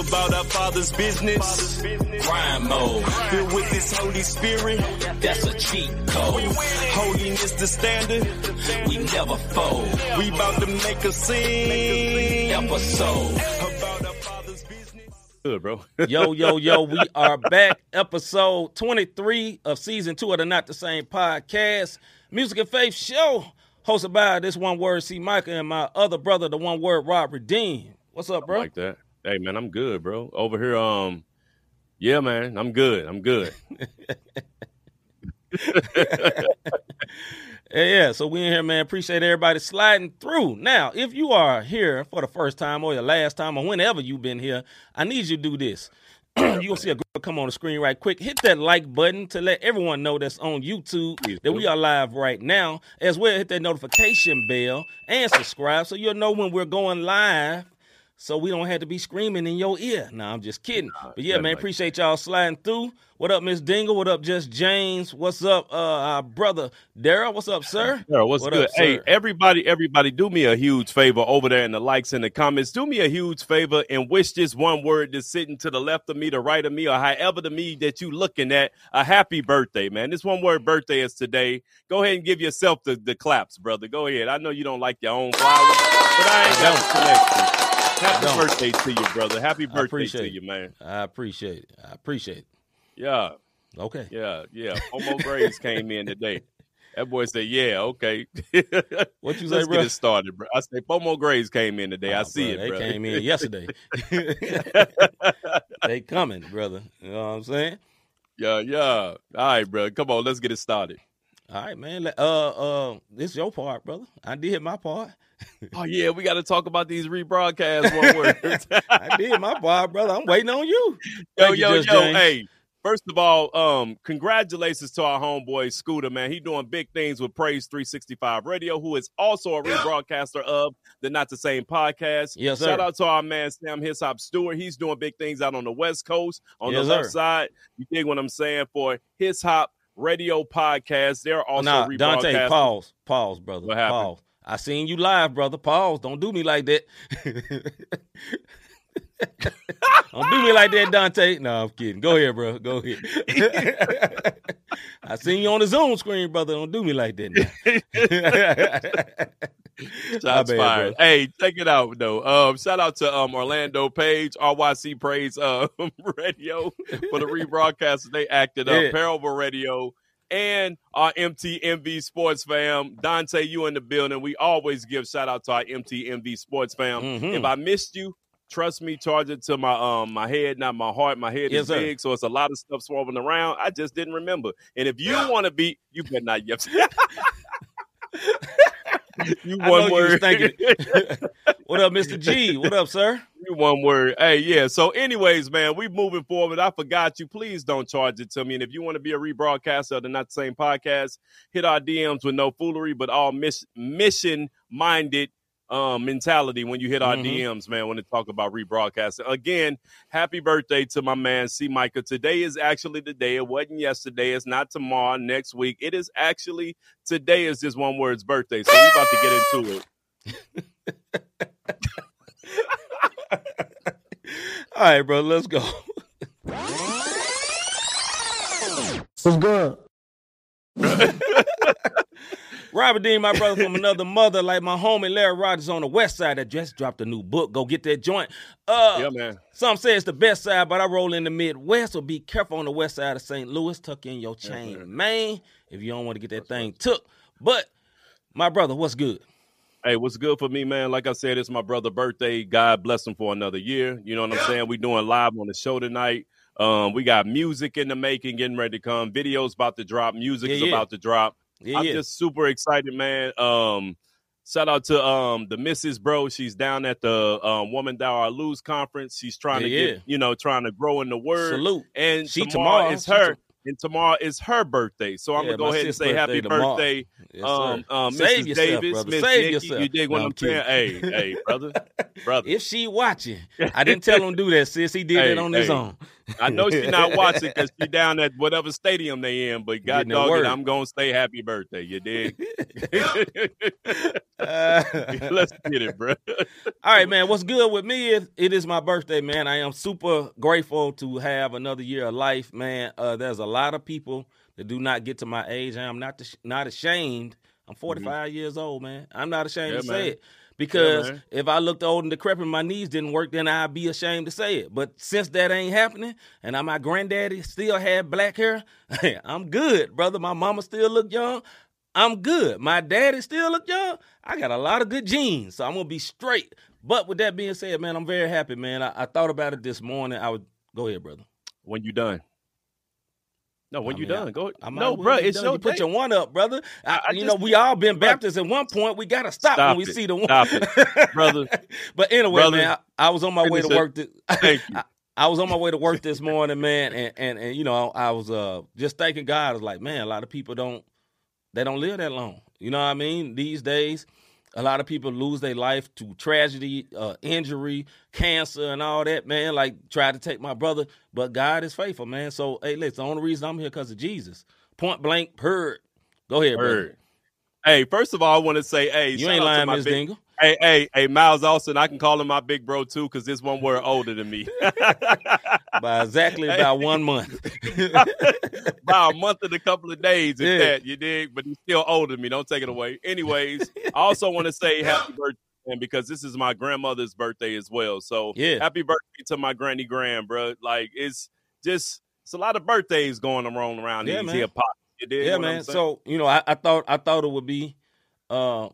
about our Father's business. Crime mode, Filled with His Holy Spirit. that's a cheat code. Holiness the standard. We never fold. We about to make a scene. Episode. About our Father's business. Good, bro. Yo, yo, yo, we are back. Episode 23 of season two of the Not the Same podcast. Music and Faith Show. Hosted by this one word, C. Micah, and my other brother, the one word, Rob Redeem. What's up, bro? like that. Hey, man, I'm good, bro. Over here, um, yeah, man, I'm good. I'm good. Yeah, yeah. So we in here, man. Appreciate everybody sliding through. Now, if you are here for the first time or your last time or whenever you've been here, I need you to do this. you gonna see a girl come on the screen right quick. Hit that like button to let everyone know that's on YouTube that we are live right now. As well, hit that notification bell and subscribe so you'll know when we're going live. So we don't have to be screaming in your ear. No, I'm just kidding. But yeah, man, appreciate y'all sliding through. What up, Miss Dingle? What up, Just James? What's up, uh, our brother Daryl? What's up, sir? Yeah, what's What good? up, hey, everybody, everybody, do me a huge favor over there in the likes and the comments. Do me a huge favor and wish this one word that's sitting to the left of me, the right of me, or however the me that you looking at a happy birthday, man. This one word birthday is today. Go ahead and give yourself the, the claps, brother. Go ahead. I know you don't like your own flowers, but I ain't got a collection. Happy birthday to you, brother. Happy birthday to it. you, man. I appreciate it. I appreciate it. Yeah. Okay. Yeah, yeah. Homo Graves came in today. That boy said, "Yeah, okay." What you say, Let's bro? get it started, bro. I say, Pomo Graves came in today. I Oh, see bro, it, They came in yesterday. they coming, brother. You know what I'm saying? yeah, yeah. All right, bro. Come on, let's get it started. All right, man. Uh, uh, this your part, brother. I did my part. Oh yeah, we got to talk about these rebroadcasts. One word. I did my part, brother. I'm waiting on you. yo, Thank you, yo, yo. James. Hey, first of all, um, congratulations to our homeboy Scooter, man. He doing big things with Praise 365 Radio, who is also a rebroadcaster of the Not the Same podcast. Yes, sir. Shout out to our man Sam Hishop Stewart. He's doing big things out on the West Coast, on Yes, the left sir. side. You dig what I'm saying? For His Hop Radio Podcast, they're also nah, rebroadcasting. Dante, pause, pause, brother. What happened? Pause. I seen you live, brother. Pause. Don't do me like that. Don't do me like that, Dante. No, I'm kidding. Go ahead, bro. Go ahead. I seen you on the Zoom screen, brother. Don't do me like that. Now. Shots bad, fired. bro. Hey, check it out though. Um, shout out to um Orlando Page, RYC Praise um Radio for the rebroadcast. They acted up. Yeah. Parable Radio and our MTMV Sports fam. Dante, you in the building. We always give shout out to our MTMV Sports fam. Mhm. If I missed you, trust me, charge it to my um my head, not my heart. My head Yes, is sir. big, so it's a lot of stuff swarming around. I just didn't remember. And if you want to be, you better not yep. you one you word. thinking what up, Mr. G? What up, sir? You one word. Hey, yeah. So, anyways, man, we moving forward. I forgot you. Please don't charge it to me. And if you want to be a rebroadcaster of the Not the Same podcast, hit our DMs with no foolery, but all miss- mission minded um, mentality when you hit our Mhm. DMs, man, when they talk about rebroadcasting. Again, happy birthday to my man, C. Micah. Today is actually the day. It wasn't yesterday. It's not tomorrow, next week. It is actually today is just one word's birthday. So, we're about to get into it. All right, bro. Let's go. What's good? Rob Redeem, my brother from another mother, like my homie Larry Rogers on the west side that just dropped a new book. Go get that joint. Uh, Yeah, man. Some say it's the best side, but I roll in the Midwest, so be careful on the west side of St. Louis. Tuck in your chain, sir. man, if you don't want to get that thing took. But my brother, what's good? Hey, what's good for me, man? Like I said, it's my brother's birthday. God bless him for another year. You know what I'm saying? We doing live on the show tonight. Um, we got music in the making, getting ready to come. Videos about to drop. Music Yeah, is yeah. about to drop. Yeah, I'm just super excited, man. Um, shout out to um the Mrs. Bro. She's down at the um, Woman Thou Art Loosed conference. She's trying to get, you know, trying to grow in the word. Salute. And She tomorrow, tomorrow. is her. and tomorrow is her birthday. So I'm gonna go ahead and say happy birthday tomorrow. birthday Yes, um, um, Save Mrs. yourself, Davis. Miss Nikki, yourself. you dig what No, I'm I'm saying? Hey, hey, brother, brother. If she watching, I didn't tell him to do that, sis. He did Hey, it on his own. I know she's not watching because she down at whatever stadium they in, but God dog it. I'm gonna say happy birthday. You dig? Uh, Let's get it, bro. All right, man. What's good with me is it is my birthday, man. I am super grateful to have another year of life, man. Uh, there's a lot of people that do not get to my age. I am not not ashamed. I'm 45 years old, man. I'm not ashamed Yeah, to man. say it because Yeah, if I looked old and decrepit, my knees didn't work, then I'd be ashamed to say it. But since that ain't happening, and my granddaddy still had black hair, I'm good, brother. My mama still look young. I'm good. My daddy still look young. I got a lot of good genes, so I'm gonna be straight. But with that being said, man, I'm very happy, man. I, I thought about it this morning. I would go ahead, brother. When you done? No, when I you mean, done, go. I No, bro, it's your You put your one up, brother. I, I- I you just- know, we all been. Baptists at one point. We gotta stop, Stop when we it. see the one. Stop it. Brother. but anyway, Brother, man, I, I was on my way to work. This, Thank you. I, I was on my way to work this morning, man, and and, and you know, I was uh just thanking God. I was like, man, a lot of people don't they don't live that long. You know what I mean? These days, a lot of people lose their life to tragedy, uh, injury, cancer, and all that. Man, like tried to take my brother, but God is faithful, man. So hey, listen, the only reason I'm here because of Jesus. Point blank, heard. Go ahead, brother. Heard. Hey, first of all, I want to say, hey, You ain't lying, my Miss big- Dingle. Hey, hey, hey, Miles Austin, I can call him my big bro too, because this one word older than me. By exactly Hey. about one month. By a month and a couple of days, if Yeah. that, you dig? But he's still older than me. Don't take it away. Anyways, I also want to say happy birthday, man, because this is my grandmother's birthday as well. So Yeah. happy birthday to my granny grand, bro. Like it's just it's a lot of birthdays going around around Yeah, these man. here dig yeah, man. So you know, I, I thought I thought it would be uh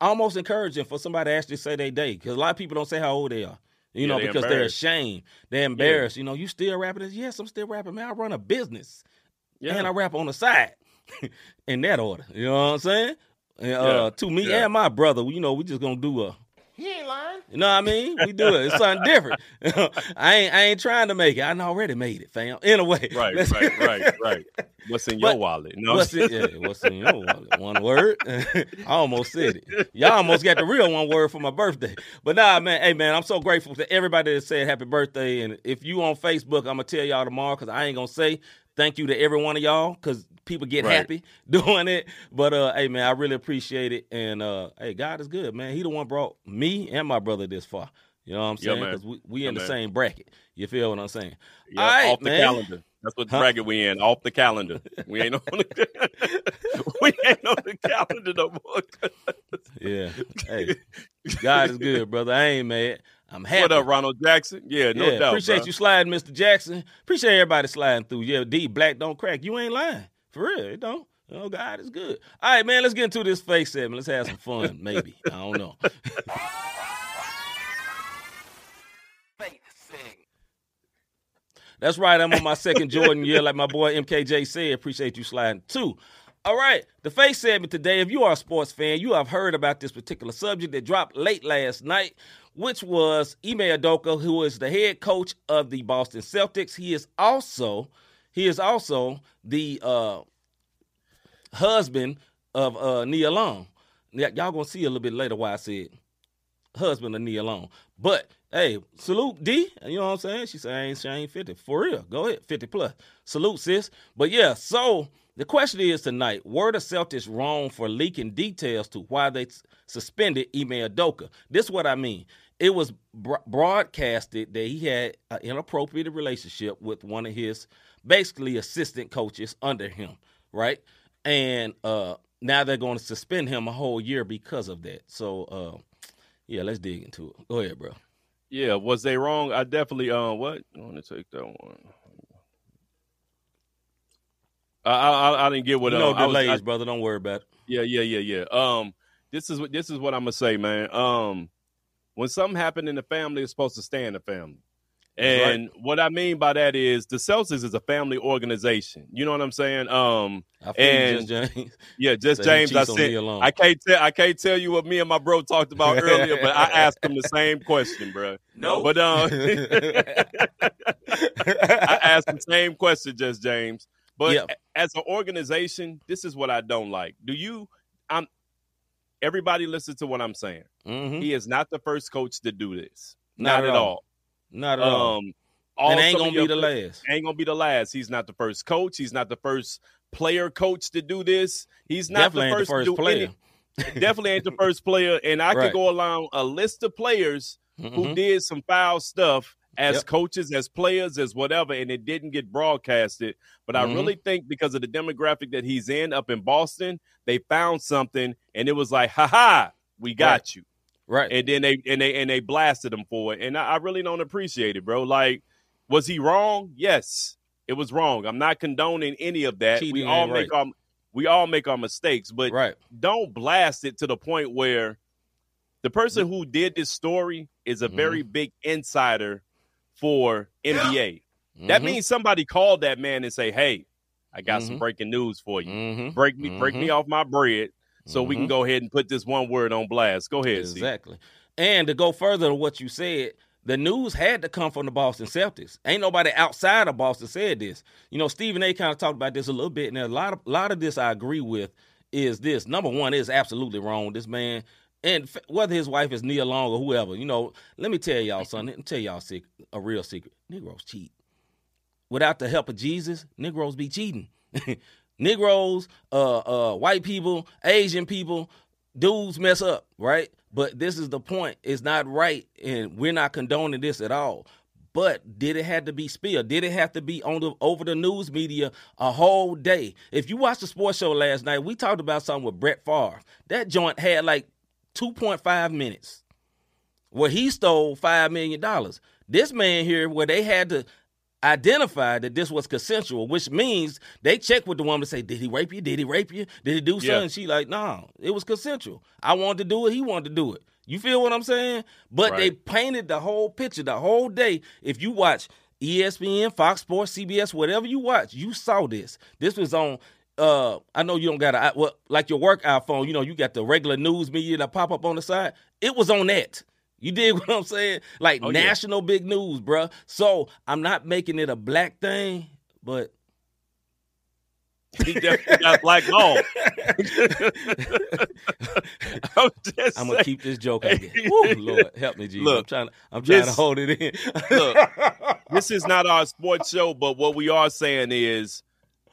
almost encouraging for somebody to actually say they day because a lot of people don't say how old they are. You Yeah, know, they because they're ashamed, they're embarrassed. You know, you still rapping? Yes, I'm still rapping, man. I run a business yeah. and I rap on the side in that order. You know what I'm saying? And, uh, to me yeah. and my brother, you know, we just gonna do a. He ain't lying. You know what I mean? We do it. It's something different. I ain't I ain't trying to make it. I already made it, fam. Anyway, right, let's- right, right, right. What's in your But- wallet? No, What's in, yeah, what's in your wallet? One word. I almost said it. Y'all almost got the real one word for my birthday. But nah, man, hey man, I'm so grateful to everybody that said happy birthday. And if you on Facebook, I'm gonna tell y'all tomorrow because I ain't gonna say thank you to every one of y'all because people get Right. happy doing it. But uh, hey man, I really appreciate it. And uh, hey, God is good, man. He the one brought me and my brother this far. You know what I'm Yeah, saying? Because we, we Yeah, in the man. same bracket. You feel what I'm saying? Yeah, All right, off the man. calendar. That's what Huh? bracket we in. Off the calendar. We ain't on the we ain't on the calendar no more. Yeah. Hey, God is good, brother. I ain't mad. I'm happy. What up, Ronald Jackson? Yeah, no yeah, doubt. appreciate bro. you sliding, Mr. Jackson. Appreciate everybody sliding through. Yeah, D black don't crack. You ain't lying. For real, it don't. Oh God, it's good. All right, man, let's get into this face segment. Let's have some fun, maybe. I don't know. That's right. I'm on my second Jordan year, like my boy MKJ said. Appreciate you sliding too. All right, the face segment today. If you are a sports fan, you have heard about this particular subject that dropped late last night, which was Ime Udoka, who is the head coach of the Boston Celtics. He is also he is also the uh, husband of uh, Nia Long. Y'all gonna see a little bit later why I said husband of Nia Long. But hey, salute D. You know what I'm saying? She said, I ain't, she ain't 50. For real. Go ahead. 50 plus. Salute, sis. But yeah, so the question is tonight, were the Celtics wrong for leaking details to why they suspended Ime Udoka? This is what I mean. It was bro- broadcasted that he had an inappropriate relationship with one of his basically assistant coaches under him, right? And uh now they're going to suspend him a whole year because of that. So uh yeah, let's dig into it. Go ahead, bro. Yeah, was they wrong? I definitely uh what? I want to take that one. I I, I didn't get what you uh, know I was- delays, I- brother. Don't worry about it. Yeah, yeah, yeah, yeah. Um, this is what this is what I'm gonna say, man. Um, when something happened in the family, it's supposed to stay in the family. That's right. And what I mean by that is the Celtics is a family organization. You know what I'm saying? Um, I And- just James. yeah, just Say he James. I said alone. I can't tell I can't tell you what me and my bro talked about earlier, but I asked him the same question, bro. No. But um, I asked the same question, just James. But Yeah. as an organization, this is what I don't like. Do you? I'm. Everybody, listen to what I'm saying. Mhm. He is not the first coach to do this. Not Not, at all. all. Not at all. Um, all and ain't gonna be the last. Ain't gonna be the last. He's not the first coach. He's not the first player coach to do this. He's not the first, the first to do player. any- definitely ain't the first player. And I Right. could go along a list of players who Mhm. did some foul stuff as Yep. coaches, as players, as whatever, and it didn't get broadcasted. But I Mhm. really think because of the demographic that he's in up in Boston, they found something and it was like, ha ha, we got Right. you. Right. And then they and they and they blasted him for it. And I, I really don't appreciate it, bro. Like, was he wrong? Yes, it was wrong. I'm not condoning any of that. we all make right. our we all make our mistakes, but right. don't blast it to the point where the person who did this story is a very big insider for NBA. That Mhm. means somebody called that man and say, "Hey, I got some Mhm. breaking news for you. Mhm. Break me, break me off my bread, so we can Mhm. go ahead and put this one word on blast." Go ahead, C. Exactly. And to go further to what you said, the news had to come from the Boston Celtics. Ain't nobody outside of Boston said this. You know, Stephen A. kind of talked about this a little bit, and a lot of lot of this I agree with. Is this number one is absolutely wrong. This man, and whether his wife is Nia Long or whoever, you know, let me tell y'all something. Let me tell y'all a, sec- a real secret. Negroes cheat. Without the help of Jesus, Negroes be cheating. Negroes, uh, uh, white people, Asian people, dudes mess up, right? But this is the point. It's not right, and we're not condoning this at all. But did it have to be spilled? Did it have to be on the over the news media a whole day? If you watched the sports show last night, we talked about something with Brett Favre. That joint had like 2.5 minutes where he stole five million dollars. This man here, where they had to identify that this was consensual, which means they checked with the woman to say, "Did he rape you? Did he rape you? Did he do something?" Yeah. She like, "No, it was consensual. I wanted to do it. He wanted to do it." You feel what I'm saying? But they painted the whole picture the whole day. If you watch ESPN, Fox Sports, CBS, whatever you watch, you saw this. This was on. Uh, I know you don't got a well, like your work iPhone. You know, you got the regular news media that pop up on the side. It was on that. You dig what I'm saying? Like Oh, yeah. national big news, bruh. So I'm not making it a black thing, but He definitely got black law. I'm just I'm gonna keep this joke. Guess. Woo, Lord, help me, Jesus. I'm Look, trying. I'm trying to hold it in. Look, this is not our sports show, but what we are saying is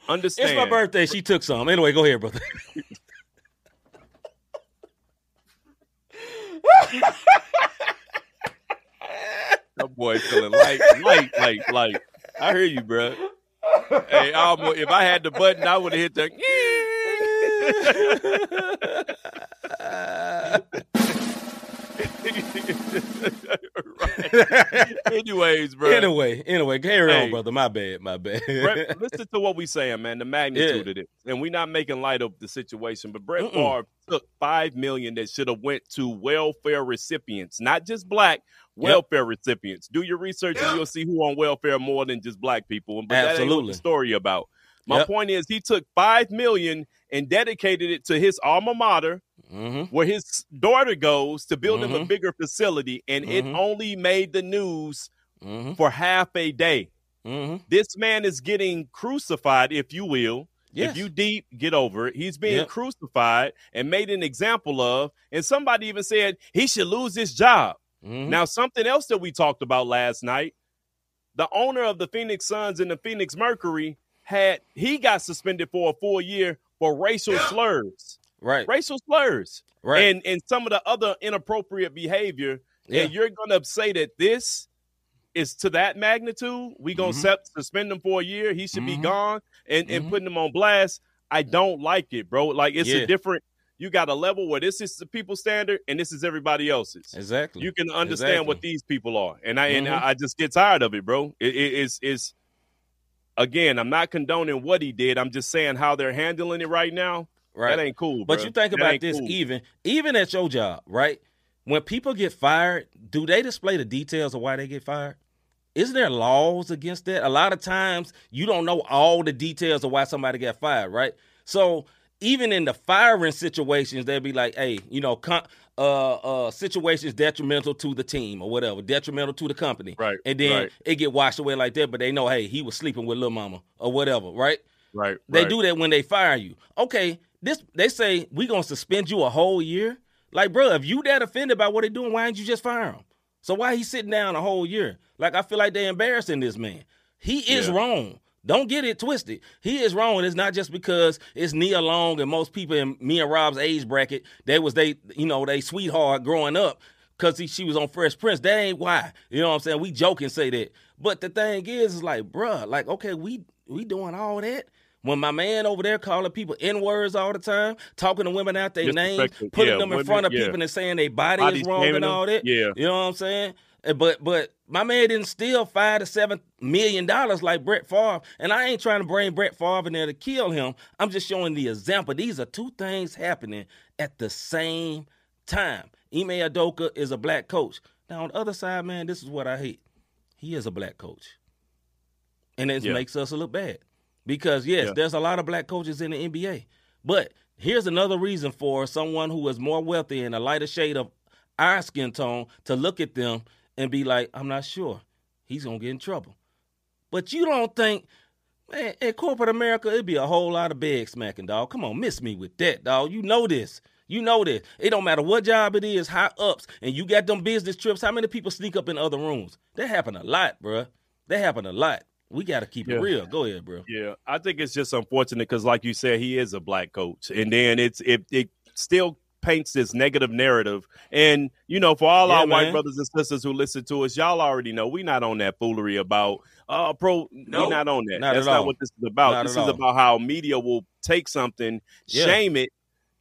understand. it's my birthday. She took some. Anyway, go ahead, brother. That boy feeling light, light, light, light. I hear you, bro. Hey, I almost, if I had the button, I would have hit the. right. Anyways, bro. anyway, anyway, carry on, brother. My bad. My bad. Brett, listen to what we saying, man. The magnitude Yeah. of it, and we're not making light of the situation. But Brett Mm-mm. Favre took five million that should have went to welfare recipients, not just black welfare recipients. Do your research, and you'll see who on welfare more than just black people. But that ain't what Absolutely. the story about. My Yep. point is, he took five million and dedicated it to his alma mater, hmm where his daughter goes to build him a Mhm. bigger facility, and it Mhm. only made the news hmm for half a day. hmm This man is getting crucified, if you will. Yes. If you deep, get over it. He's being Yep. crucified and made an example of. And somebody even said he should lose his job. Now, something else that we talked about last night the owner of the Phoenix Suns and the Phoenix Mercury had, he got suspended for a full year for racial slurs. Right. Racial slurs. Right. And, and some of the other inappropriate behavior. Yeah. And you're going to say that this is to that magnitude. We going to Mhm. suspend him for a year. He should be Mhm. gone and, and Mhm. putting him on blast. I don't like it, bro. Like it's Yeah. a different. You got a level where this is the people standard and this is everybody else's. exactly. You can understand what these people are, and I and Mhm. I just get tired of it, bro. It, it, it's it's again. I'm not condoning what he did. I'm just saying how they're handling it right now. Right. That ain't cool. But bruh. you think That about this cool. even even at your job, right? When people get fired, do they display the details of why they get fired? Isn't there laws against that? A lot of times you don't know all the details of why somebody got fired, right? So even in the firing situations, they'll be like, hey, you know, con- uh, uh, situations detrimental to the team or whatever, detrimental to the company. Right, And then right. it get washed away like that, but they know, hey, he was sleeping with little mama or whatever, right? Right. They right. do that when they fire you. Okay, this they say we gonna suspend you a whole year. Like, bro, if you that offended by what they doing, why didn't you just fire him? So why he sitting down a whole year? Like I feel like they're embarrassing this man. He is Yeah. wrong. Don't get it twisted. He is wrong, it's not just because it's Nia Long and most people in me and Rob's age bracket. They was they, you know, they sweetheart growing up because she was on Fresh Prince. That ain't why. You know what I'm saying? We joke and say that, but the thing is, is like, bruh, like, okay, we we doing all that. When my man over there calling people N words all the time, talking to women out their name, putting Yeah, them in women- front of yeah. people and saying their body, Body is wrong and all that. Yeah. You know what I'm saying? Uh, But but my man didn't steal five to seven million dollars like Brett Favre, and I ain't trying to bring Brett Favre in there to kill him. I'm just showing the example. These are two things happening at the same time. Ime Udoka is a black coach. Now on the other side, man, this is what I hate. He is a black coach, and it Yeah. makes us look bad because yes, Yeah. there's a lot of black coaches in the NBA, but here's another reason for someone who is more wealthy and a lighter shade of our skin tone to look at them and be like, I'm not sure. He's gonna get in trouble. But you don't think, man, in corporate America, it'd be a whole lot of bed smacking, dog. Come on, miss me with that, dog. You know this. You know this. It don't matter what job it is, high ups, and you got them business trips. How many people sneak up in other rooms? That happen a lot, bruh. That happen a lot. We got to keep Yeah. it real. Go ahead, bro. Yeah, I think it's just unfortunate because, like you said, he is a black coach, and then it's it it still paints this negative narrative. And you know, for all Yeah, our white brothers and sisters who listen to us, y'all already know we're not on that foolery about uh pro. We Nope. not on that. Not That's not all. what this is about. Not this is all. about how media will take something, Yeah. shame it.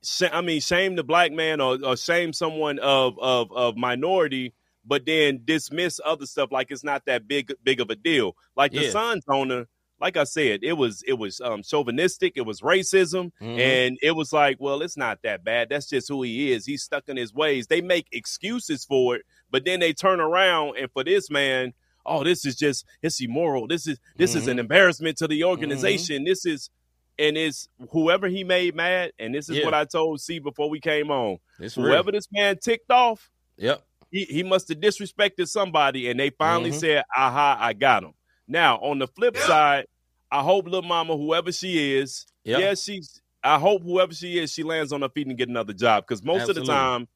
Sh- I mean, shame the black man or, or shame someone of of of minority. But then dismiss other stuff like it's not that big big of a deal. Like the Yeah. Suns owner, like I said, it was it was um, chauvinistic, it was racism, Mhm. and it was like, well, it's not that bad. That's just who he is. He's stuck in his ways. They make excuses for it, but then they turn around and for this man, oh, this is just it's immoral. This is this is an embarrassment to the organization. This is and it's whoever he made mad, and this is Yeah. what I told C before we came on. It's real. Whoever this man ticked off, Yep. He, he must have disrespected somebody and they finally Mhm. said, aha, I got him. Now, on the flip side, I hope little mama, whoever she is, Yep. yeah, she's I hope whoever she is, she lands on her feet and get another job. Because most of the time,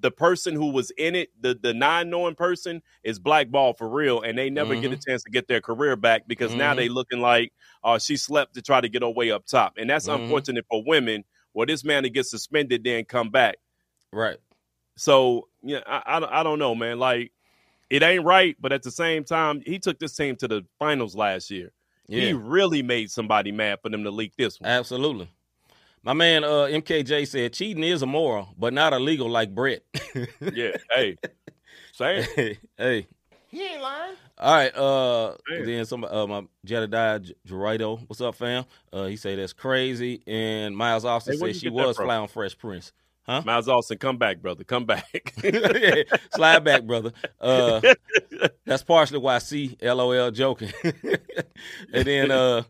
the person who was in it, the the non-knowing person, is blackballed for real, and they never get a chance to get their career back because now Mhm. they looking like uh, she slept to try to get her way up top, and that's Mhm. unfortunate for women. Well, this man to get suspended, then come back. Right. So yeah, I, I don't- I don't know, man. Like it ain't right, but at the same time, he took this team to the finals last year. He really made somebody mad for them to leak this one. Absolutely. My man uh, MKJ said cheating is immoral, but not illegal like Brett. yeah, hey, same. hey, hey. He ain't lying. All right. Uh, Man. then some uh, my Jedediah J- Gerardo. What's up, fam? Uh, he say that's crazy. And Miles Austin Hey, where'd said she was from? fly on Fresh Prince. Huh? Miles Austin, come back, brother, come back. Yeah, Slide back, brother. Uh, that's partially why I see LOL joking. and then uh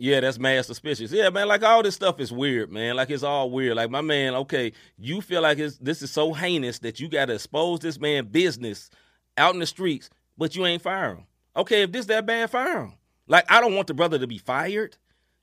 yeah, that's mad suspicious. Yeah, man, like all this stuff is weird, man. Like it's all weird. Like my man, okay, you feel like this is so heinous that you got to expose this man business out in the streets, but you ain't fire him. Okay, if this that bad, fire him. Like I don't want the brother to be fired.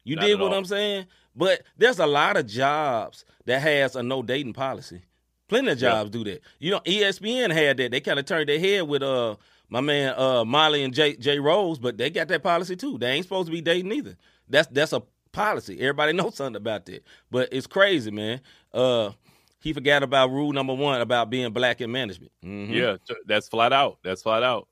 You Not did what all. I'm saying? But there's a lot of jobs that has a no dating policy. Plenty of Yeah. jobs do that. You know, ESPN had that. They kind of turned their head with uh my man uh Molly and Jay Jay Rose, but they got that policy too. They ain't supposed to be dating either. That's that's a policy. Everybody knows something about that. But it's crazy, man. Uh he forgot about rule number one about being black in management. Mhm. yeah, that's flat out. That's flat out.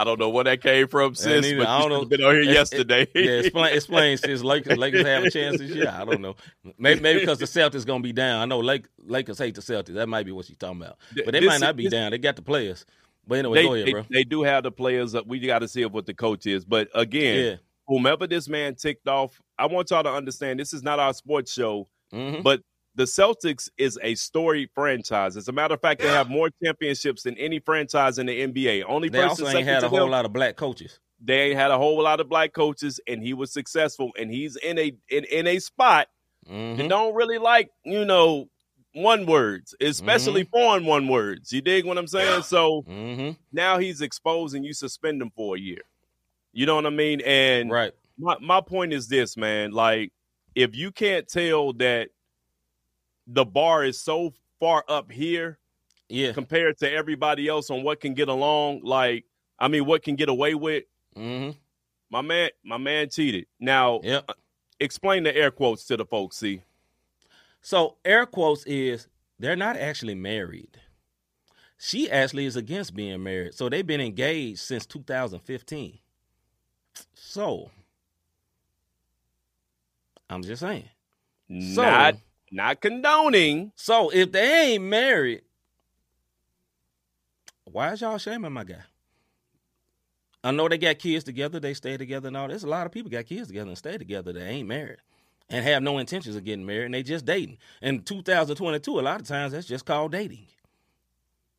I don't know where that came from, sis, neither. but I don't know. been on here It's- yesterday. yeah, explain explain since Lakers Lakers have a chance this year. I don't know. Maybe maybe because the Celtics gonna be down. I know Lake, Lakers hate the Celtics. That might be what she's talking about. But they This- might not be this- down. They got the players. But anyway, they, go ahead, they, bro. they do have the players. Up. We got to see what the coach is. But again, Yeah. whomever this man ticked off, I want y'all to understand this is not our sports show, Mhm. but the Celtics is a storied franchise. As a matter of fact, they have more championships than any franchise in the NBA. Only They person also ain't had a whole them, lot of black coaches. they ain't had a whole lot of black coaches, and he was successful. And he's in a in, in a spot Mhm. that don't really like you know one words, especially Mm-hmm. foreign one words. You dig what I'm saying? So Mhm. now he's exposed and you suspend him for a year. You know what I mean? And Right. my, my point is this, man. Like, if you can't tell that the bar is so far up here Yeah. compared to everybody else on what can get along. Like, I mean, what can get away with. Mm-hmm. My man, my man cheated. Now, Yep. explain the air quotes to the folks. See, So air quotes is they're not actually married. She actually is against being married. So they've been engaged since 2015. So I'm just saying. So, not condoning. so if they ain't married, why is y'all shaming my guy? I know they got kids together, they stay together and all. There's a lot of people got kids together and stay together that ain't married and have no intentions of getting married and they just dating. In 2022, a lot of times that's just called dating.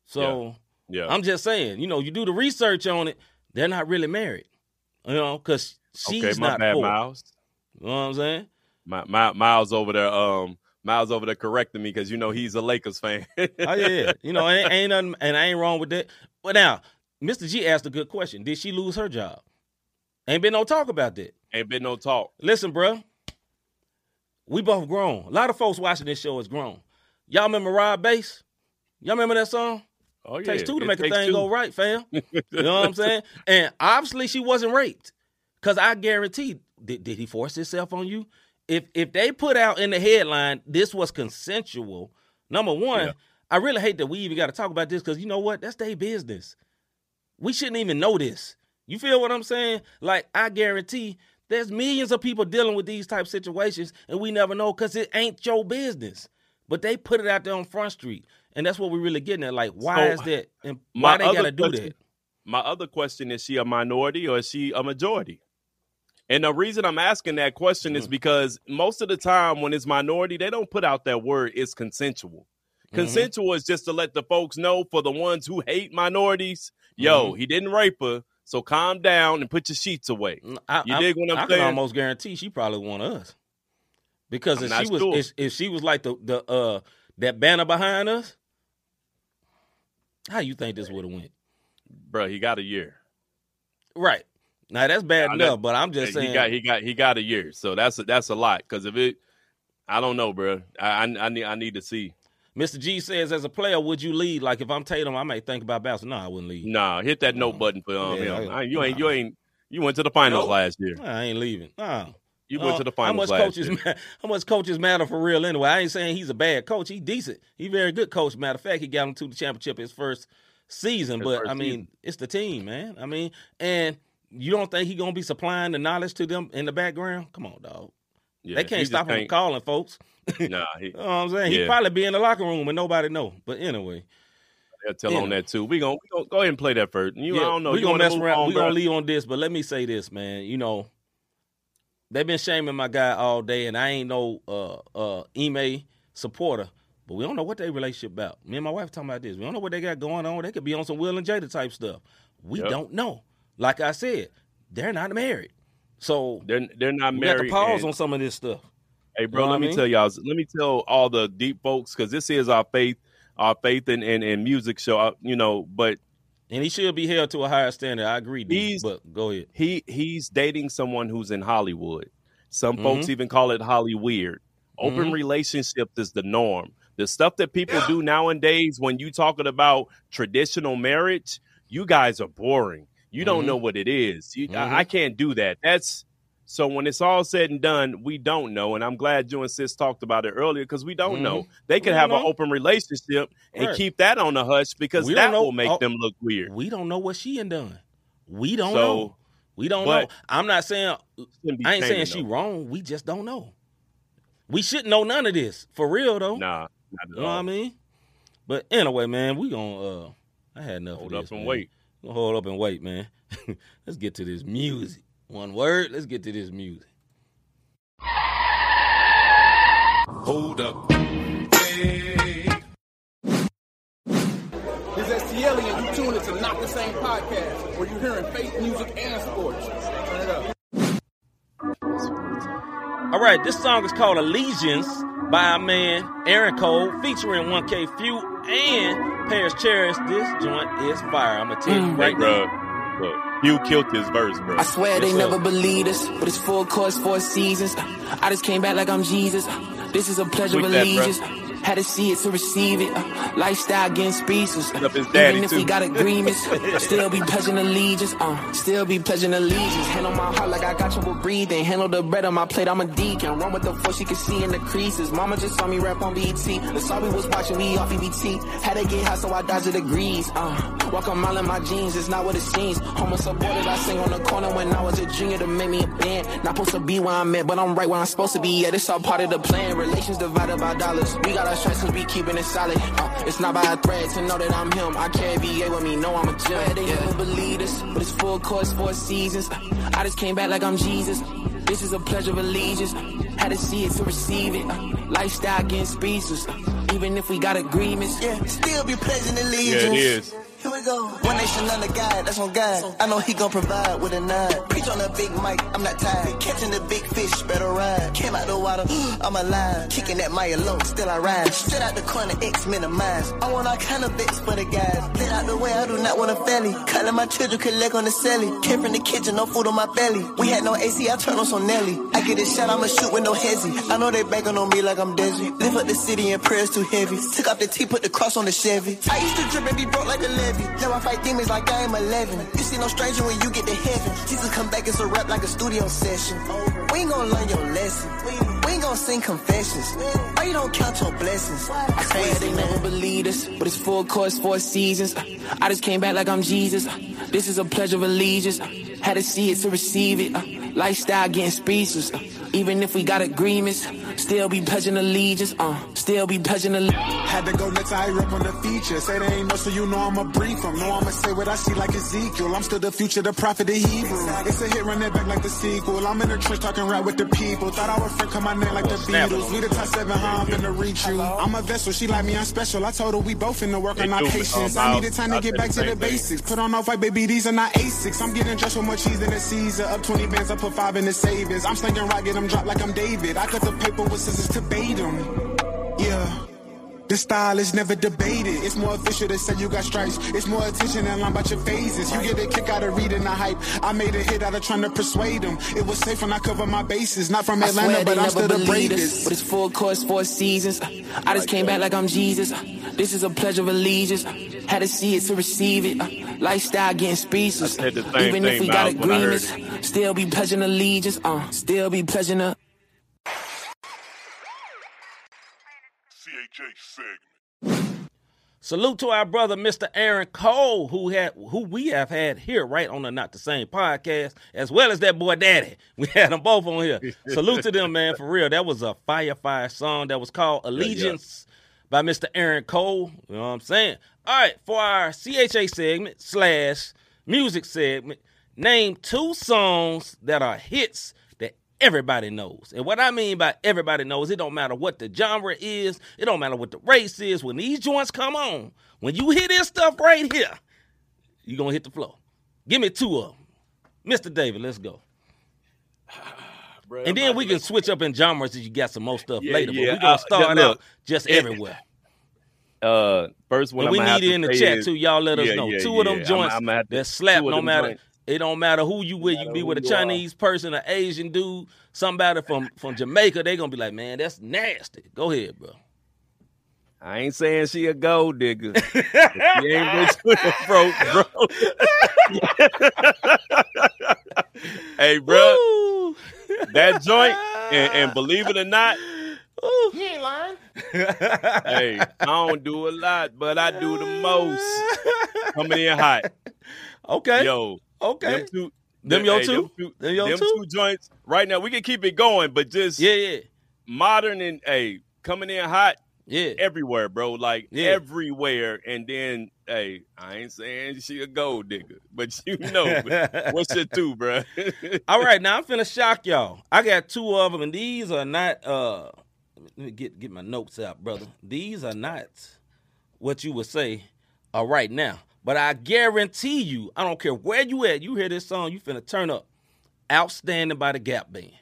So Yeah, I'm just saying, you know, you do the research on it, they're not really married. You know, because she's okay. My not bad, it. Miles. You know what I'm saying? My, my, Miles over there. Um, Miles over there correcting me because you know he's a Lakers fan. Oh yeah, yeah. you know, ain't, ain't nothing, and I ain't wrong with that. But now, Mr. G asked a good question: Did she lose her job? Ain't been no talk about that. Ain't been no talk. Listen, bruh, we both grown. A lot of folks watching this show is grown. Y'all remember Rob Bass? Y'all remember that song? Oh yeah, takes two to It make a thing two. go right, fam. you know what I'm saying? And obviously, she wasn't raped, cause I guarantee. Did, did he force himself on you? If if they put out in the headline this was consensual, number one, Yeah. I really hate that we even got to talk about this because you know what? That's their business. We shouldn't even know this. You feel what I'm saying? Like I guarantee there's millions of people dealing with these type situations, and we never know because it ain't your business. But they put it out there on Front Street, and that's what we're really getting at. Like, why So, is that? And why they got to do question- that? My other question is: She a minority or is she a majority? And the reason I'm asking that question Mm. is because most of the time when it's minority, they don't put out that word. It's consensual. Mm-hmm. Consensual is just to let the folks know for the ones who hate minorities. Yo, Mm-hmm. he didn't rape her, so calm down and put your sheets away. I, You I, dig what I'm I saying? can almost guarantee she probably want us because I'm if she was sure. if, if she was like the the uh that banner behind us, how you think this would have went? Bro, he got a year. Right now, that's bad Nah, enough. that- But I'm just saying, he got he got he got a year. So that's a, that's a lot. Because if it, I don't know, bro. I, I I need I need to see. Mr. G says, as a player, would you lead? Like if I'm Tatum, I might think about bouncing. No, I wouldn't lead. Nah, hit that note button for um, Yeah, him. I- you ain't you ain't you went to the finals Nope. last year. I ain't leaving. No. You went Uh, to the finals how much last coaches year. how much coaches matter for real anyway? I ain't saying he's a bad coach. He decent. He very good coach. Matter of fact, he got him to the championship his first season. His but first I mean, season. it's the team, man. I mean, and you don't think he gonna be supplying the knowledge to them in the background? Come on, dog. Yeah, they can't stop him can't- calling, folks. Nah, he, You know what I'm saying? He'd probably be in the locker room and nobody know. But anyway, they'll tell Yeah. on that too. We gonna, we gonna go ahead and play that first. You, I don't know. We you gonna mess around. on, we bro? gonna leave on this, but let me say this, man. You know, they've been shaming my guy all day, and I ain't no uh uh Ime supporter, but we don't know what their relationship about. Me and my wife talking about this. We don't know what they got going on. They could be on some Will and Jada type stuff. We Yep. don't know. Like I said, they're not married, so They're they're not married. we got to pause and- on some of this stuff. Hey, bro, You know let me mean? tell y'all. Let me tell all the deep folks because this is our faith, our faith and and, and music show. uh, You know, but And he should be held to a higher standard. I agree, D, He's- but go ahead. he he's dating someone who's in Hollywood. Some Mm-hmm. folks even call it Holly weird. Open Mhm. relationships is the norm. The stuff that people do nowadays when you talking about traditional marriage, you guys are boring. You don't Mhm. know what it is. You, Mhm. I, I can't do that. That's so when it's all said and done, we don't know. And I'm glad you and Sis talked about it earlier because we don't Mhm. know. They could have don't an open relationship and Right. keep that on the hush because We that know- will make oh, them look weird. We don't know what she and done. We don't So, know. We don't know. I'm not saying I ain't saying she though. wrong. We just don't know. We shouldn't know none of this for real though. Nah, you know what. I mean? But anyway, man, we gonna. uh I had enough. Hold of up this, and man. wait. Gonna hold up and wait, man. Let's get to this music. One word. Let's get to this music. Hold up. Hey. This is STL and you tune into Not the Same Podcast, where you're hearing faith, music, and sports. Turn it up. All right, this song is called Allegiance by a man Aaron Cole, featuring 1K Phew and Paris Cherish. This joint is fire. I'm gonna tell you mm. right Hey, now. bro. Look, you killed this verse, bro. I swear they sir. never believed us, but it's full course, four seasons. I just came back like I'm Jesus. This is a pleasure of Tweak that, allegiance. Had to see it to receive it. Uh, lifestyle getting speechless. Uh, up his daddy, even if too. we got agreements, still be pledging allegiance. Uh, still be pledging allegiance. Hand on my heart like I got trouble breathing. Handle the bread on my plate, I'm a deacon. Run with the force, you can see in the creases. Mama just saw me rap on BET. The all we was watching, we off EBT. Had to get high, so I dodged the degrees. Uh, walk a mile in my jeans, it's not what it seems. Homeless aborted, I sing on the corner when I was a junior to make me a band. Not supposed to be where I'm at, but I'm right where I'm supposed to be. Yeah, this all part of the plan. Relations divided by dollars. We got our stripes and we keeping it solid. Uh, it's not by a thread to know that I'm him. I carry VA with me, know I'm a gem. They never believe this, but it's full course, four seasons. Uh, I just came back like I'm Jesus. This is a pledge of allegiance. Had to see it to receive it. Uh, lifestyle getting speechless. Uh, even if we got agreements. Yeah, still be pledging Yeah, allegiance. it is. Go. One nation under God, that's on God. I know he gon' provide with a nine. Preach on the big mic, I'm not tired. Catching the big fish, better ride. Came out the water, I'm alive. Kicking that Maya low, still I rise. Straight out the corner, X minimize. I want all kind of bits for the guys. Get out the way, I do not want a felly. Calling my children, collect on the celly. Came from the kitchen, no food on my belly. We had no AC, I turn on some Nelly. I get a shot, I'ma shoot with no hezzy. I know they banking on me like I'm Desi. Live up the city and prayers too heavy. Took off the T, put the cross on the Chevy. I used to drip and be broke like a levy. Now I fight demons like I am 11. You see no stranger when you get to heaven. Jesus come back, it's a rap like a studio session. We ain't gonna learn your lesson. We ain't gonna sing confessions. Why you don't count your blessings? I swear they never believe this, but it's full course, four seasons. I just came back like I'm Jesus. This is a pledge of allegiance. Had to see it to receive it. Lifestyle getting speechless. Even if we got agreements, still be pledging allegiance. Uh, still be pledging allegiance. Had to go next higher up on the feature. Say they ain't know, so you know I'ma brief 'em. Know I'ma say what I see like Ezekiel. I'm still the future, the prophet, the Hebrew. It's a hit, run it back like the sequel. I'm in the trench talking rap with the people. Thought I would friend come my name like the Beatles. on We the top seven, how I'm finna reach you. I'm a vessel, she like me, I'm special. I told her we both finna work They on our patience. um, I needed time to get back to the basics. Put on off white, baby, these are not Asics. I'm getting dressed with more cheese than a Caesar. Up 20 bands, I put five in the savings. I'm slinging rock, get them drop like I'm David. I cut the paper with scissors to bait 'em. Yeah. The style is never debated. It's more official to say you got stripes. It's more attention than line about your phases. You get a kick out of reading the hype. I made a hit out of trying to persuade them. It was safe when I covered my bases. Not from Atlanta, but I'm still the believe this, bravest. but it's full course, four seasons. I just came back like I'm Jesus. This is a pledge of allegiance. Had to see it to receive it. Lifestyle getting speechless. I said the same Even if we got Miles, when I heard agreements, still be pledging allegiance. Uh, still be pledging a. CHH segment. Salute to our brother, Mr. Aaron Cole, who had who we have had here right on the Not the Same podcast, as well as that boy Daddy. We had them both on here. Salute to them, man, for real. That was a fire fire song that was called Allegiance by Mr. Aaron Cole. You know what I'm saying? All right, for our CHA segment slash music segment, name two songs that are hits that everybody knows. And what I mean by everybody knows, it don't matter what the genre is, it don't matter what the race is. When these joints come on, when you hear this stuff right here, you're gonna hit the floor. Give me two of them. Mr. David, let's go. Bruh, And then we can switch up in genres if you got some more stuff Yeah, later. But we're gonna uh, start look, out just it- everywhere. Uh, first one we need it to in the chat is- too. Y'all let us Yeah, know. yeah, two of them yeah. joints I'm, I'm to, that slap no matter joints. It don't matter who you with. You be with a you Chinese person, an Asian dude, somebody from from Jamaica. They gonna be like, man, that's nasty. Go ahead, bro. I ain't saying she a gold digger. But she ain't rich with a broke, bro. hey, bro, Woo. that joint, and, and believe it or not, Ooh. hey, I don't do a lot, but I do the most. Coming in hot, okay. yo. Okay. Them two, Them your hey, two? Them two, Them your them two? two joints. Right now, we can keep it going, but just Yeah, yeah, modern and hey, coming in hot yeah. everywhere, bro. Like Yeah. everywhere. And then, hey, I ain't saying she a gold digger, but you know, what's your two, bro? All right, now I'm finna shock y'all. I got two of them, and these are not. uh Let me get get my notes out, brother. These are not what you would say are right now. But I guarantee you, I don't care where you at. You hear this song, you finna turn up. Outstanding by the Gap Band.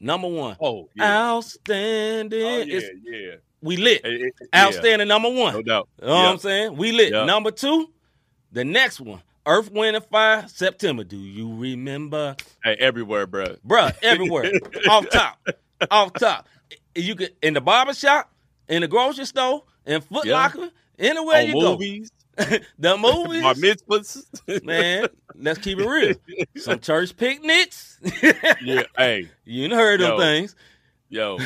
Number one. oh, yeah. Outstanding. Oh, yeah, It's- yeah. we lit. It- yeah, Outstanding number one. No doubt. You know what I'm saying? We lit. Yeah. Number two, the next one, Earth, Wind, and Fire, September. Do you remember? Hey, everywhere, bro. Bruh, everywhere. off top. Off top. You could in the barbershop, in the grocery store, in Foot Yeah. Locker, anywhere On you movies, go. the movies, bar mitzvahs. man. Let's keep it real. Some church picnics. yeah, hey, you done heard them things. yo. All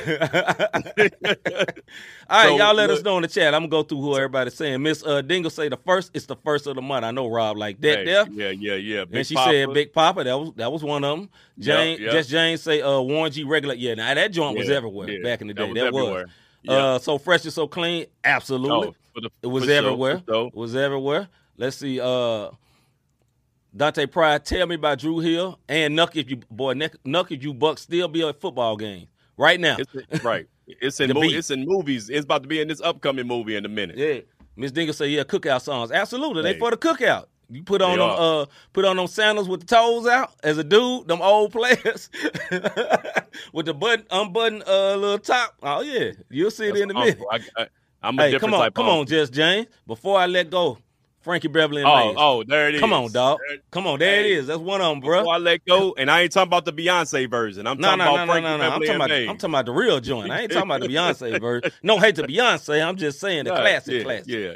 right, So, y'all let us know in the chat. I'm gonna go through who everybody's saying. Miss uh, Dingle say the first. It's the first of the month. I know Rob like that. Hey, there. yeah, yeah, yeah. Big and she Papa. said Big Papa. That was that was one of them. Jane, yeah. just Jane say uh Warren G Regulate. Yeah, now that joint was everywhere yeah, back in the that day. was That was. everywhere. Uh, so fresh and so clean. Absolutely, Oh, for the- it was for everywhere. It was everywhere. Let's see. Uh, Dante Pride, tell me about Drew Hill and Nuck if you boy Nuck Nuck if you buck still be a football game right now. It's, right. It's in The mo- beat. it's in movies. It's about to be in this upcoming movie in a minute. Yeah. Miss Dingle say, yeah, cookout songs. Absolutely. They Hey. for the cookout. You put on them uh put on them sandals with the toes out as a dude, them old players with the button unbuttoned uh little top. Oh yeah. You'll see it That's in a minute. I, I, I'm a Hey, different come on, type come of on. Just James. Before I let go, Frankie Beverly and Oh, Maze. oh, there it is. Come on, dog. There- Come on, there it Hey. is. That's one of them, bro. Before I let go, and I ain't talking about the Beyonce version. I'm No, talking no, about no, no, Frankie no, no. I'm Beverly talking and about I'm talking about the real joint. I ain't talking about the Beyonce version. No hate to Beyonce. I'm just saying the Yeah, classic, yeah, classic. Yeah.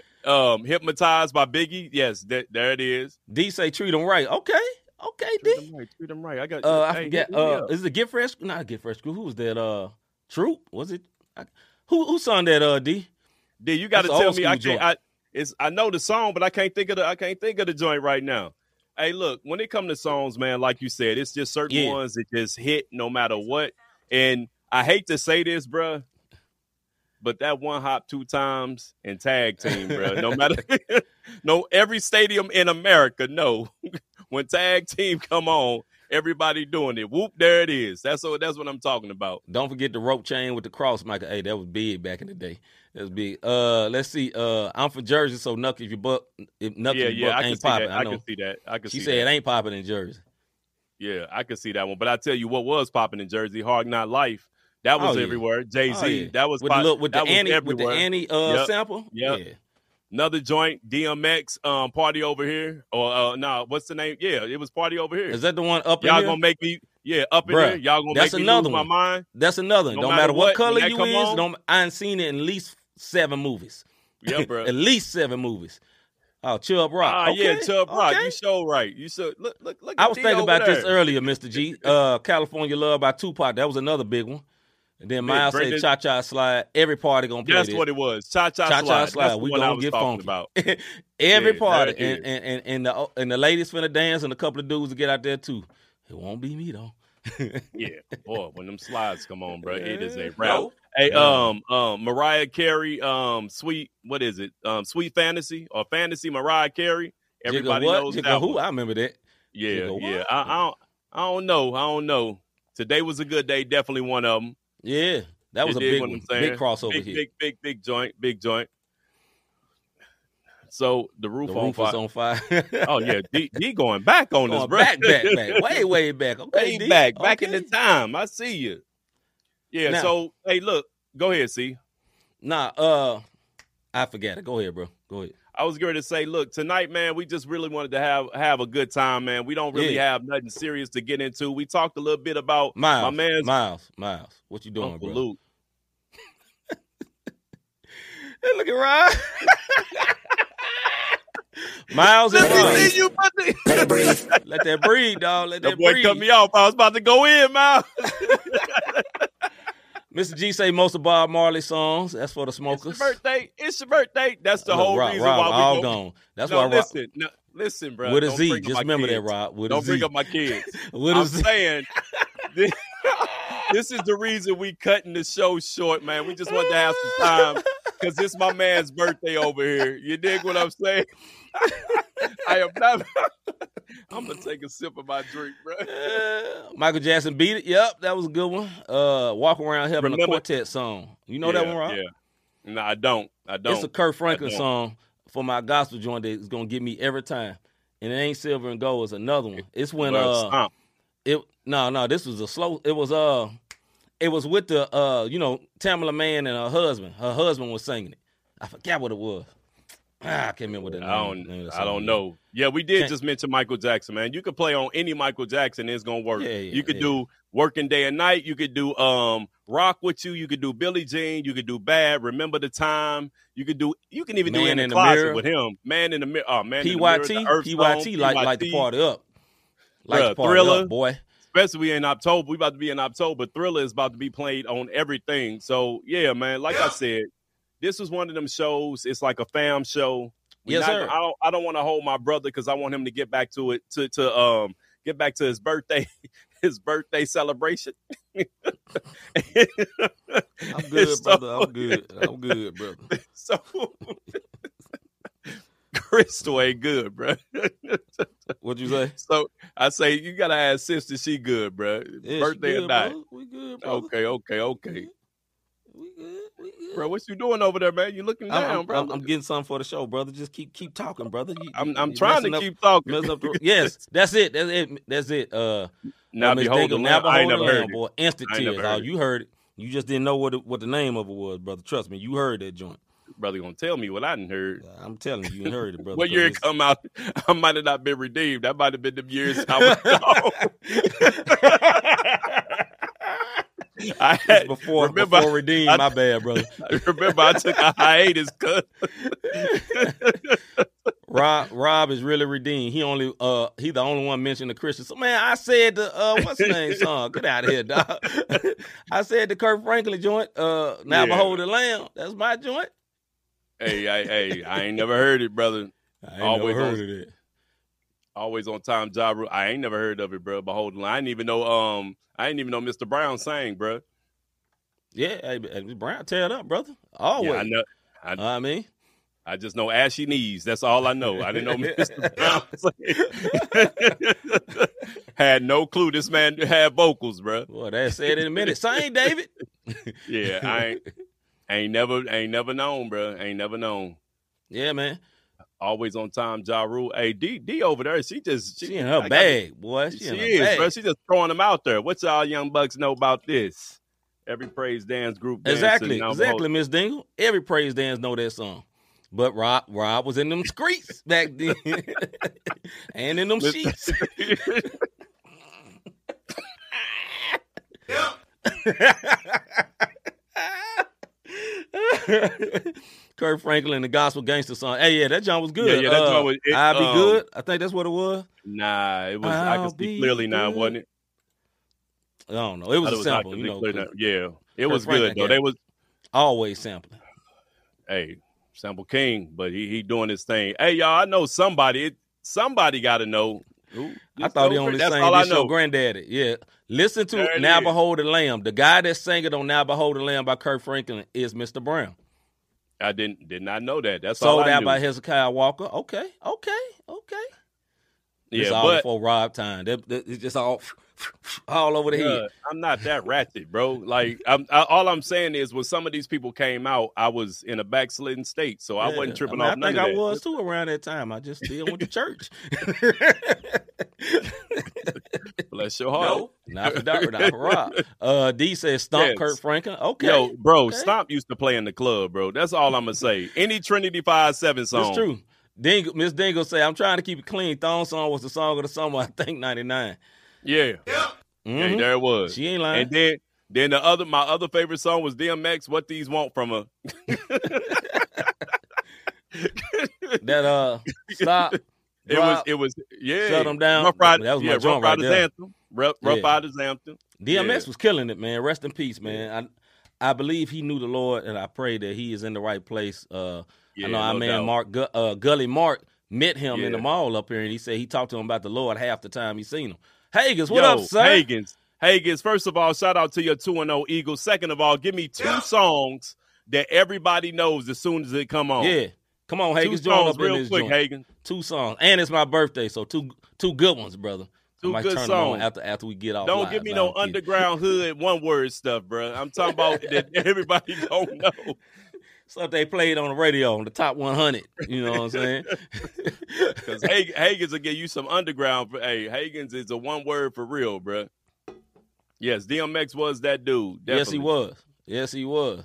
Um, hypnotized by Biggie. Yes, that, there it is. D say treat them right. Okay, okay, D. Treat them right. Treat them right. I got. Uh, I forget. Uh, is it Get Fresh? Not Get Fresh Crew. Who was that? Uh, Troop? Was it? I, who who sung that? Uh, D. D, you got to tell me. I can't. I, it's. I know the song, but I can't think of the. I can't think of the joint right now. Hey, look, when it comes to songs, man, like you said, it's just certain Yeah. ones that just hit no matter what. And I hate to say this, bruh, but that one hop two times and tag team, bruh. No matter, no every stadium in America, no, when tag team come on, everybody doing it. Whoop, there it is. That's what. That's what I'm talking about. Don't forget the rope chain with the cross, Michael. Hey, that was big back in the day. That was big. Uh, let's see. Uh, I'm from Jersey, so Nuck if you buck, if Nuck yeah, yeah, buck I can ain't see popping. that. I I can see that. I can She said that. it ain't popping in Jersey. Yeah, I could see that one. But I tell you what was popping in Jersey, Hard Knock Life. That was Oh, everywhere. Jay Z. Oh, yeah. That was with the pop- look with the that was Annie with the. Annie uh Yep. sample. Yep. Yeah. Another joint, DMX, um, party over here. Or uh no, what's the name? Yeah, it was party over here. Is that the one up Y'all here? gonna make me yeah, up in Bruh, here. Y'all gonna that's make me another lose my one. mind. That's another. one. No don't matter matter what what, color you is. on- Don't I ain't seen it in at least seven movies. Yeah, bro. at least seven movies. Oh, Chubb Rock. Ah, yeah, Okay, Chubb Rock. okay. You show right. You should look look look. I was thinking about this earlier, Mr. G. Uh, California Love by Tupac. That was another big one. And then Miles said Cha Cha Slide. Every party gonna play That's this. what it was. Cha Cha Slide. Cha That's Slide. We I gonna was get talking funky. about. Every Yeah, party. And, and, and, and, the, and the ladies finna dance and a couple of dudes to get out there too. It won't be me though. Yeah, boy, when them slides come on, bro, it is a wrap. No. Hey, um, um, Mariah Carey, um, sweet, what is it? Um, Sweet Fantasy or Fantasy Mariah Carey. Everybody Jigga knows Jigga that who? one. I remember that. Yeah, yeah. I, I don't, I don't know. I don't know. Today was a good day. Definitely one of them. Yeah. That was You a big one. Big crossover big, here. Big, big, big joint. Big joint. So the roof the on roof fire. on fire. oh yeah, D, D going back on this, bro. back, back, back. Way, way back. Okay, way D. back, back in the time. I see you. Yeah. Now- so hey, look, go ahead. See, Nah, uh, I forgot it. Go ahead, bro. Go ahead. I was going to say, look, tonight, man, we just really wanted to have have a good time, man. We don't really Yeah. have nothing serious to get into. We talked a little bit about Miles, my man's Miles, Miles. What you doing, Uncle bro? Luke. Hey, look at Rod. Miles and Let me Ron. see you, buddy. Let that breathe, dog. Let The that boy breathe. cut me off. I was about to go in, man. Mr. G say most of Bob Marley songs. That's for the smokers. It's your birthday. It's your birthday. That's the whole Rob, reason Rob, why we all go- gone. That's no, why Rob, listen, no, listen, bro. with a Z. Just remember that, kids. Rob. With a Don't Z. bring up my kids. With a I'm Z. saying this, this is the reason we cutting the show short, man. We just wanted to have some time because it's my man's birthday over here. You dig what I'm saying? I am not. I'm gonna take a sip of my drink, bro. Uh, Michael Jackson beat it. Yep, that was a good one. Uh, Walk Around Heaven, a Remember- quartet song. You know that one, Rob? Yeah. No, I don't. I don't. It's a Kirk Franklin song for my gospel joint that's gonna get me every time. And it ain't silver and gold. It's another one. It's when Well, uh, it no no this was a slow. It was uh, it was with the uh, you know Tamela Mann and her husband. Her husband was singing it. I forgot what it was. Ah, I can't remember I name- name don't. the I don't know. Yeah, we did Can't- just mention Michael Jackson, man. You could play on any Michael Jackson, it's gonna work. Yeah, yeah, you could yeah. do Working Day and Night. You could do um Rock with You. You could do Billie Jean. You could do Bad. Remember the Time. You could do. You can even do Man in the, in the closet Mirror. with him. Man in the mirror. Oh man, in the mirror, PYT, the Earth PYT, like like the party up, like Bruh, the party Thriller. up, boy. Especially we in October. We about to be in October. Thriller is about to be played on everything. So yeah, man. Like I said, this was one of them shows. It's like a fam show. We Yes, not- sir. I don't. I don't want to hold my brother because I want him to get back to it. To to um get back to his birthday. His birthday celebration. I'm good, So- brother. I'm good. I'm good, brother. So Crystal ain't good, bro. What'd you say? so I say you gotta ask sister, she good, bro. Yeah, birthday good, or not. brother. We good, brother. Okay, okay, okay. We good. We good. Bro, what you doing over there, man? You looking I'm, down, I'm, bro. I'm, I'm getting something for the show, brother. Just keep keep talking, brother. You, I'm, I'm trying to up- keep talking. the- yes, that's it. That's it. That's it. Uh, now behold, now behold never heard Lamb, it. boy. Instant tears. Oh, you heard it. You just didn't know what it, what the name of it was, brother. Trust me, you heard that joint. Brother gonna tell me what I didn't heard. I'm telling you, you heard it, brother. What year it come out? I might have not been redeemed. That might have been the years I was gone. I had, before remember, before redeem. I- my bad, brother. remember I took a hiatus. Cause Rob Rob is really redeemed. He only uh he the only one mentioned the Christian. So man, I said the uh what's the name song? Get out of here, dog. I said the Kirk Franklin joint. Uh now Yeah. behold the lamb. That's my joint. Hey, I, hey, I ain't never heard it, brother. I ain't Always never on- heard of it. Always on time, job. I ain't never heard of it, bro. Behold, I didn't even know. Um, I didn't even know Mr. Brown sang, bro. Yeah, hey, hey, Brown, tear it up, brother. Always. Yeah, I know. I, I mean, I just know ashy knees. That's all I know. I didn't know Mr. Brown had no clue this man had vocals, bro. Well, that said in a minute. Sing, David. Yeah, I ain't, ain't never, ain't never known, bro. Ain't never known. Yeah, man. Always on time, Ja Rule. Hey, D, D over there. She just, She in I her got- bag, boy. She, She in is, bag. bro. She just throwing them out there. What y'all young bucks know about this? Every praise dance group. dancing, Exactly, now exactly, Miss Dingle. Every praise dance know that song. But Rob Rob was in them streets back then. and in them Miss- sheets. Kirk Franklin the Gospel Gangster song. Hey, yeah, that joint was good. Yeah, yeah, that Uh, joint was- it, I'll be um, good. I think that's what it was. Nah, it was. I I'll can see clearly now, wasn't it? I don't know. It was I a I sample, you know. Yeah, it Kirk was Franklin good though. They was Always sampling. hey, Sample King, but he he doing his thing. Hey, y'all, I know somebody. It, somebody got to know. Who, I thought he only That's sang all I this your know. granddaddy. Yeah. Listen to Now is. Behold the Lamb. The guy that sang it on Now Behold the Lamb by Kirk Franklin is Mr. Brown. I didn't did not know that. That's all Sold out by Hezekiah Walker. Okay, okay, okay. Yeah, it's all but before Rob time. That, that- it's just all all over the Bruh, head. I'm not that ratchet, bro. Like, I'm, I, all I'm saying is, when some of these people came out, I was in a backslidden state, so I Yeah. wasn't tripping I mean, off I think I was too around that time. I just still went to church. Bless your heart. Not for Dr. Not for Rob. Uh, D says stomp Yes. Kirk Franklin. Okay. Yo, bro, okay. Stomp used to play in the club, bro. That's all I'm gonna say. Any Trinity Five Seven song, It's true. Dingle, Miss Dingle say, I'm trying to keep it clean. Thong song was the song of the summer, I think, 99. Yeah, Mhm. yeah, there it was. She ain't lying. And then, then the other, my other favorite song was DMX. What these want from her? that uh stop. It was, it was, yeah. Shut them down. Rough Riders, That was my yeah, joint Rough right Riders there. anthem. Rough, Rough Yeah. Riders anthem. DMX Yeah. was killing it, man. Rest in peace, man. I I believe he knew the Lord, and I pray that he is in the right place. Uh, Yeah, I know our no man doubt. Mark Gu- uh, Gully Mark met him in the mall up here, and he said he talked to him about the Lord half the time he seen him. Hagens, what Yo, up, sir? Hagens. Hagens, first of all, shout out to your 2 0 Eagles. Second of all, give me two songs that everybody knows as soon as it come on. Yeah, come on, two Hagens, join up in real this quick, joint. Hagens. Two songs, and it's my birthday, so two two good ones, brother. Two good turn them on songs. after after we get off. Don't live, give me no I'm underground hood one word stuff, bro. I'm talking about that everybody don't know. Stuff they played on the radio on the top 100. You know what I'm saying? Because Hagens will give you some underground. Hey, Hagens is a one word for real, bro. Yes, DMX was that dude. Yes, he was. Yes, he was.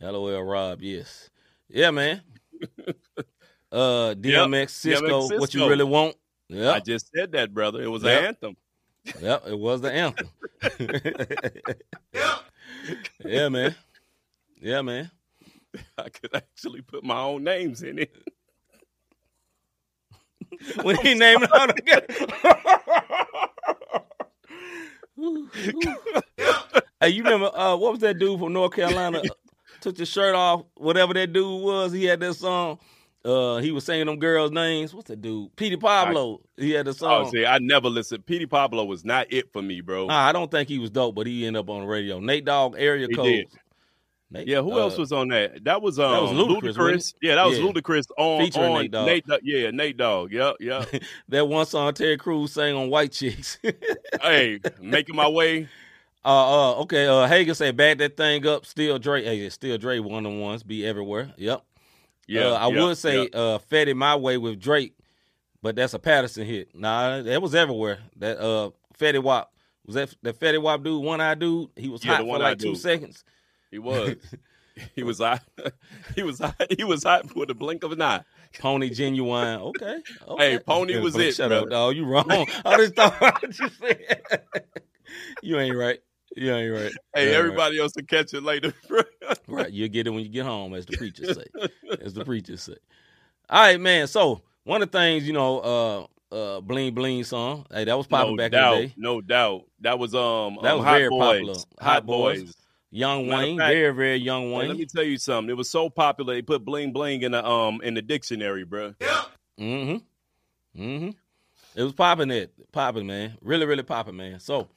LOL Rob, yes. Yeah, man. Uh, DMX, Cisco, what you really want? Yeah, I just said that, brother. It was Yep. an anthem. yep, it was the anthem. yeah, man. Yeah, man. I could actually put my own names in it. When he named it out again. hey, you remember uh, what was that dude from North Carolina? Took the shirt off, whatever that dude was. He had that song. Uh, he was singing them girls' names. What's that dude? Petey Pablo. he had the song. Oh, see, I never listened. Petey Pablo was not it for me, bro. Nah, I don't think he was dope, but he ended up on the radio. Nate Dogg, area He code. did. Nate, yeah, who uh, else was on that? That was um, that was Ludacris, wasn't? Yeah, that was Yeah. Ludacris on Featuring on Nate Dogg. Nate. Yeah, Nate Dogg. Yep, yep. that one song Terry Crews sang on White Chicks. hey, making my way. Uh, uh, okay. Uh, Hagen said, "Back that thing up." Still Dre. Hey, still Dre. One on ones be everywhere. Yep. Yeah, Uh, I yeah, would say yeah. uh, "Fed It My Way" with Drake, but that's a Patterson hit. Nah, that was everywhere. That uh, Fetty Wap was that that Fetty Wap dude, one eye dude. He was Yeah, hot for like two seconds. He was. he was hot. he was hot. He was hot for the blink of an eye. Pony Ginuwine. Okay. okay. Hey, Pony was it, Shut brother. up, dog. You wrong. I just thought what you said. you ain't right. You ain't right. Hey, ain't everybody else will catch it later, bro. Right. right. You'll get it when you get home, as the preachers say. as the preachers say. All right, man. So one of the things, you know, uh uh bling bling song. Hey, that was popping no back doubt, in the day. no doubt. That was um, That um, was Hot very Boys. popular. Hot, Hot Boys. Boys. Young Matter Wayne, fact- very, very young Wayne. let me tell you something. It was so popular they put bling bling in the um in the dictionary, bro. Mm-hmm. Mm-hmm. It was popping it. Popping, man. Really, really popping, man. So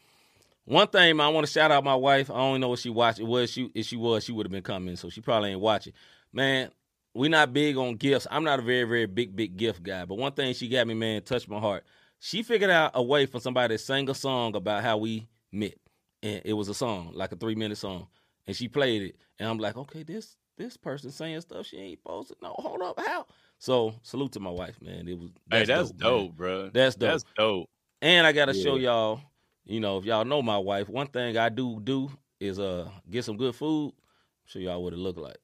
one thing, man, I want to shout out my wife. I don't know if she watched it. Was she if she was, she would have been coming, so she probably ain't watching. Man, we not big on gifts. I'm not a very, very big, big gift guy. But one thing she got me, man, touched my heart. She figured out a way for somebody to sing a song about how we met. And it was a song, like a three minute song. And she played it. And I'm like, okay, this this person saying stuff she ain't supposed to. No, hold up, how? So salute to my wife, man. It was hey, that's man. dope, bro. That's dope. That's dope. And I gotta show y'all, you know, if y'all know my wife, one thing I do do is uh get some good food. Show y'all what it look like.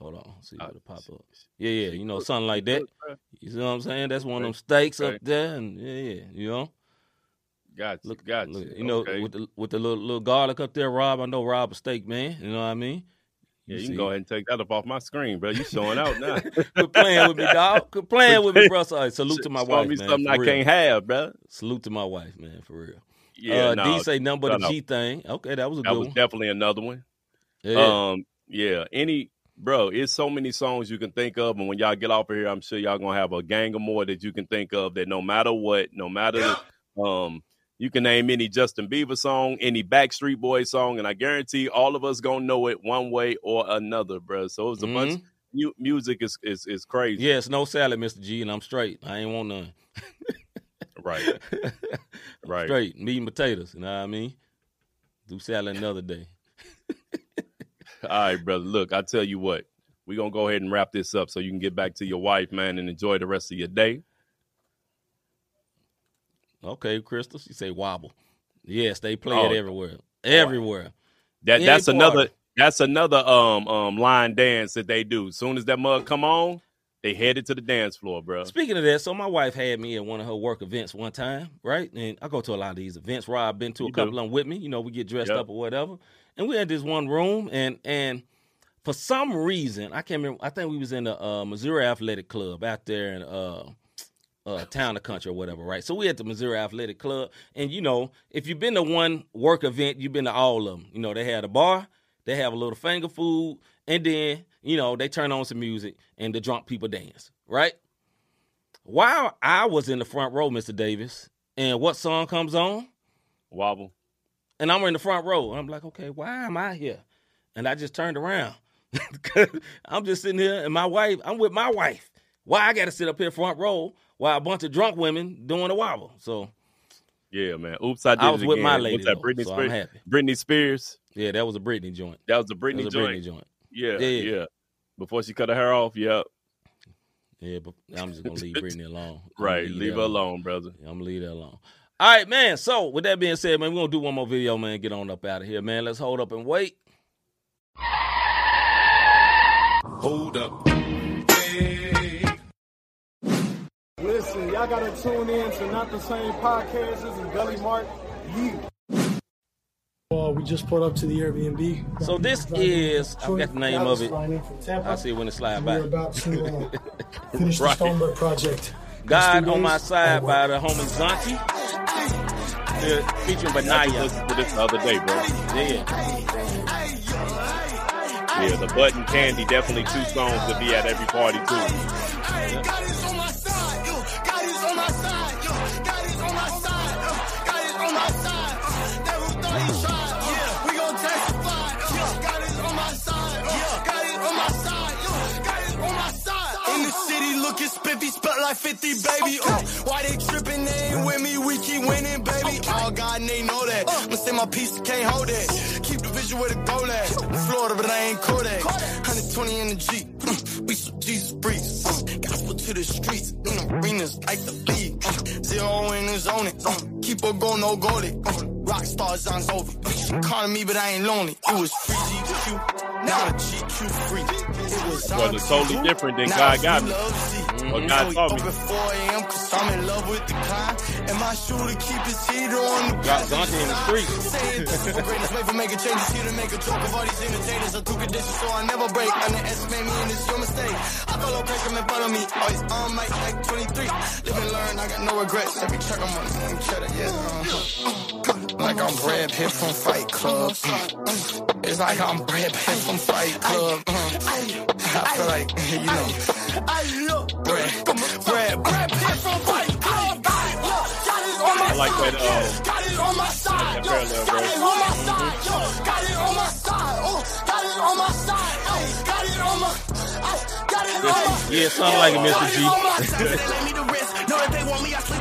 Hold on, see what it pop up. Yeah, yeah, you know, something like that. You see what I'm saying? That's one of them steaks up there, and yeah, yeah, you know. Got you. Look, got look, you. you know, Okay. with the with the little, little garlic up there, Rob. I know Rob a steak man. You know what I mean? yeah, you see. can go ahead and take that up off my screen, bro. You showing out now. Quit playing with me, dog. Quit playing with me, bro. So, salute to my Showing wife, me man. something I real. can't have, bro. Salute to my wife, man, for real. Yeah, uh, no, D say shut a up. G thing. Okay, that was a that good was one. definitely another one. Yeah. Um, yeah, any bro, it's so many songs you can think of, and when y'all get off of here, I'm sure y'all gonna have a gang of more that you can think of. That no matter what, no matter, um, you can name any Justin Bieber song, any Backstreet Boy song, and I guarantee all of us gonna know it one way or another, bro. So it's a bunch. Mm-hmm. Mu- music is is is crazy, Yes, no salad, Mr. G, and I'm straight. I ain't want none. right? Right. Straight meat and potatoes. You know what I mean? Do salad another day. All right, brother. Look, I tell you what, we're gonna go ahead and wrap this up so you can get back to your wife, man, and enjoy the rest of your day. Okay, Crystal. She say wobble. Yes, they play Oh. it everywhere. Everywhere. That Any that's party. another that's another um um line dance that they do. Soon as that mug come on, they headed to the dance floor, bro. Speaking of that, so my wife had me at one of her work events one time, right? And I go to a lot of these events. Rob I've been to a You couple do. of them with me. You know, we get dressed Yep. up or whatever. And we had this one room, and and for some reason, I can't remember. I think we was in the uh, Missouri Athletic Club out there in uh, uh, town or country or whatever, right? So we at the Missouri Athletic Club, and you know, if you've been to one work event, you've been to all of them. You know, they had a bar, they have a little finger food, and then you know they turn on some music and the drunk people dance, right? While I was in the front row, Mr. Davis, and what song comes on? Wobble. And I'm in the front row. I'm like, okay, why am I here? And I just turned around. I'm just sitting here, and my wife, I'm with my wife. Why I got to sit up here front row while a bunch of drunk women doing the wobble? So Yeah, man. Oops, I did I was it with again. my lady, What's that? though, Britney so I'm Spears. happy. Britney Spears. yeah, that was a Britney joint. That was a That Britney was a joint. Britney joint. Yeah, Yeah, yeah, yeah. Before she cut her hair off, yeah. Yeah, but I'm just gonna leave Britney alone. I'm Right. gonna Leave her alone, brother. Yeah, I'm gonna leave that alone. All right, man. So with that being said, man, we're gonna do one more video, man. Get on up out of here, man. Let's hold up and wait. Hold up. Y'all gotta tune in to Not the Same Podcast. This is Gully Mark. You. Well, we just pulled up to the Airbnb. So this is I forgot the name of it. Flying in from Tampa. I'll see it when it slide We're by. about to uh, finish Right. the Stoneberg project. God on my side uh, by the homie Zanti. Uh, Featuring I Benaya. listened to this the other day, bro. Yeah. Yeah, the button candy definitely two songs to be at every party too. Like 50, baby. Uh, why they tripping? They ain't with me. We keep winning, baby. All God and they know that. I'ma say my piece, can't hold it. Keep the vision where the goal at. Florida, but I ain't Kodak. 120 in the Jeep. Mm, we some Jesus breeze. Uh, gospel to the streets. In arenas like the league. Uh, zero in the zone. it. Uh, keep on going, no goalie. Uh, rock star John's over. Uh, calling me, but I ain't lonely. It was free GQ. Now the GQ free. It was Well, it's totally different than God got me. see. What God taught me. at 4 a.m. cause I'm in love with the kind. And my shooter keep his heater on the Got Zonte in the street. This is for making changes here to make a joke of all these entertainers. I took conditions so I never break. Underestimate me and it's your mistake. I follow pressure, man, follow me. Always on mic like 23. Live and learn, I got no regrets. Every check I'm on, I'm cheddar, yeah. uh, Like I'm Brad Pitt from Fight Club. Uh, It's like I'm Brad Pitt from Fight Club. Uh, I feel like, you know, Brad, Brad, Brad Pitt from Fight Club. I like that. Uh, Got it on my side, parallel, Got bro. it on my side, yo. Got it on my side, oh. Got it on my side. Got it on my. Got it on my. Yeah, something like it, Mr. Got G.